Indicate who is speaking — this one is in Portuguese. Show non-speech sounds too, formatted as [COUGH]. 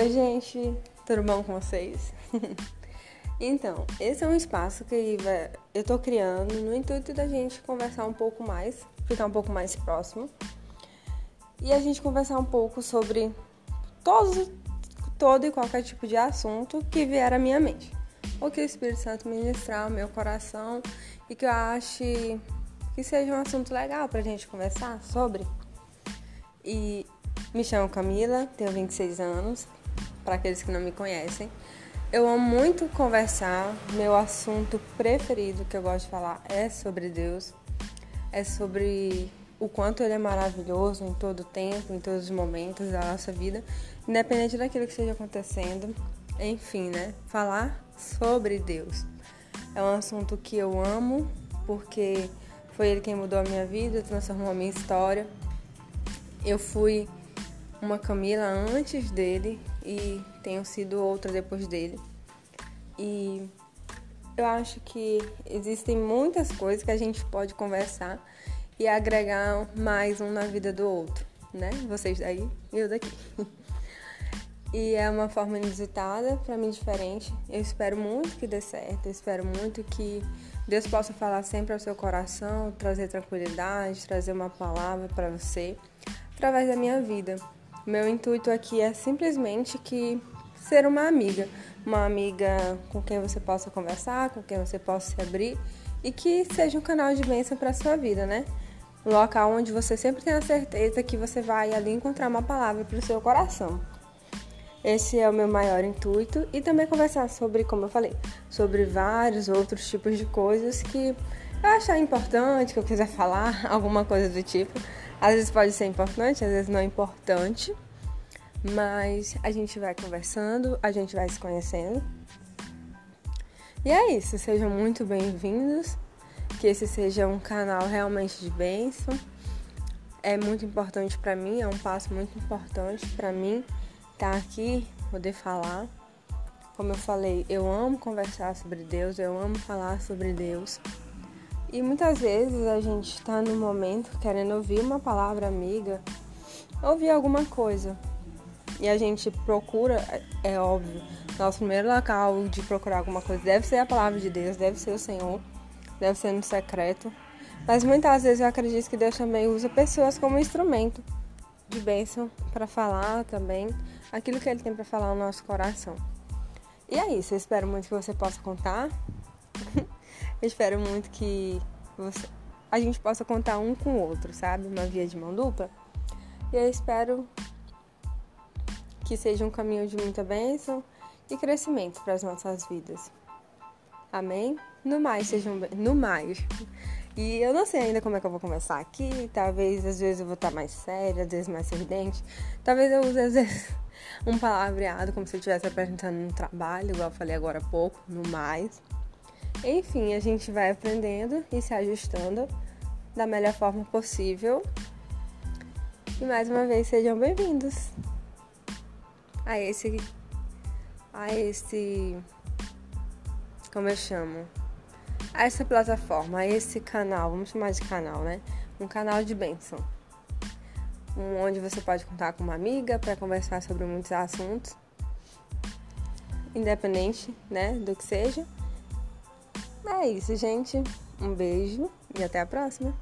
Speaker 1: Oi, gente, tudo bom com vocês? [LAUGHS] então, esse é um espaço que eu tô criando no intuito da gente conversar um pouco mais, ficar um pouco mais próximo e a gente conversar um pouco sobre todo e qualquer tipo de assunto que vier à minha mente. Ou que o Espírito Santo ministrar ao meu coração e que eu ache que seja um assunto legal pra gente conversar sobre. E me chamo Camila, tenho 26 anos, para aqueles que não me conhecem. Eu amo muito conversar, meu assunto preferido que eu gosto de falar é sobre Deus, é sobre o quanto Ele é maravilhoso em todo tempo, em todos os momentos da nossa vida, independente daquilo que esteja acontecendo. Enfim, né? Falar sobre Deus. É um assunto que eu amo, porque foi Ele quem mudou a minha vida, transformou a minha história. Eu fui uma Camila antes dele e tenho sido outra depois dele. E eu acho que existem muitas coisas que a gente pode conversar e agregar mais um na vida do outro, né? Vocês daí e eu daqui. [LAUGHS] E é uma forma inusitada, para mim diferente. Eu espero muito que dê certo, eu espero muito que Deus possa falar sempre ao seu coração, trazer tranquilidade, trazer uma palavra para você através da minha vida. Meu intuito aqui é simplesmente que ser uma amiga, uma amiga com quem você possa conversar, com quem você possa se abrir e que seja um canal de bênção para sua vida, né? Um local onde você sempre tem a certeza que você vai ali encontrar uma palavra para o seu coração. Esse é o meu maior intuito e também conversar sobre, como eu falei, sobre vários outros tipos de coisas que eu achar importante, que eu quiser falar, [LAUGHS] alguma coisa do tipo. Às vezes pode ser importante, às vezes não é importante, mas a gente vai conversando, a gente vai se conhecendo. E é isso, sejam muito bem-vindos, que esse seja um canal realmente de bênção. É muito importante para mim, é um passo muito importante para mim estar tá aqui, poder falar. Como eu falei, eu amo conversar sobre Deus, eu amo falar sobre Deus. E muitas vezes a gente está no momento querendo ouvir uma palavra amiga, ouvir alguma coisa. E a gente procura, é, é óbvio, nosso primeiro local de procurar alguma coisa deve ser a palavra de Deus, deve ser o Senhor, deve ser no secreto. Mas muitas vezes eu acredito que Deus também usa pessoas como instrumento de bênção para falar também aquilo que Ele tem para falar no nosso coração. E é isso, eu espero muito que você possa contar [LAUGHS] Eu espero muito que você, a gente possa contar um com o outro, sabe? Uma via de mão dupla. E eu espero que seja um caminho de muita bênção e crescimento para as nossas vidas. Amém? No mais, sejam bem. No mais. E eu não sei ainda como é que eu vou começar aqui. Talvez às vezes eu vou estar mais séria, às vezes mais sorridente. Talvez eu use às vezes [LAUGHS] um palavreado como se eu estivesse apresentando um trabalho, igual eu falei agora há pouco, no mais. Enfim, a gente vai aprendendo e se ajustando da melhor forma possível. E mais uma vez sejam bem-vindos a esse a esse como eu chamo? A essa plataforma, a esse canal, vamos chamar de canal, né? Um canal de bênção. Um onde você pode contar com uma amiga para conversar sobre muitos assuntos, independente, né, do que seja. É isso, gente. Um beijo e até a próxima.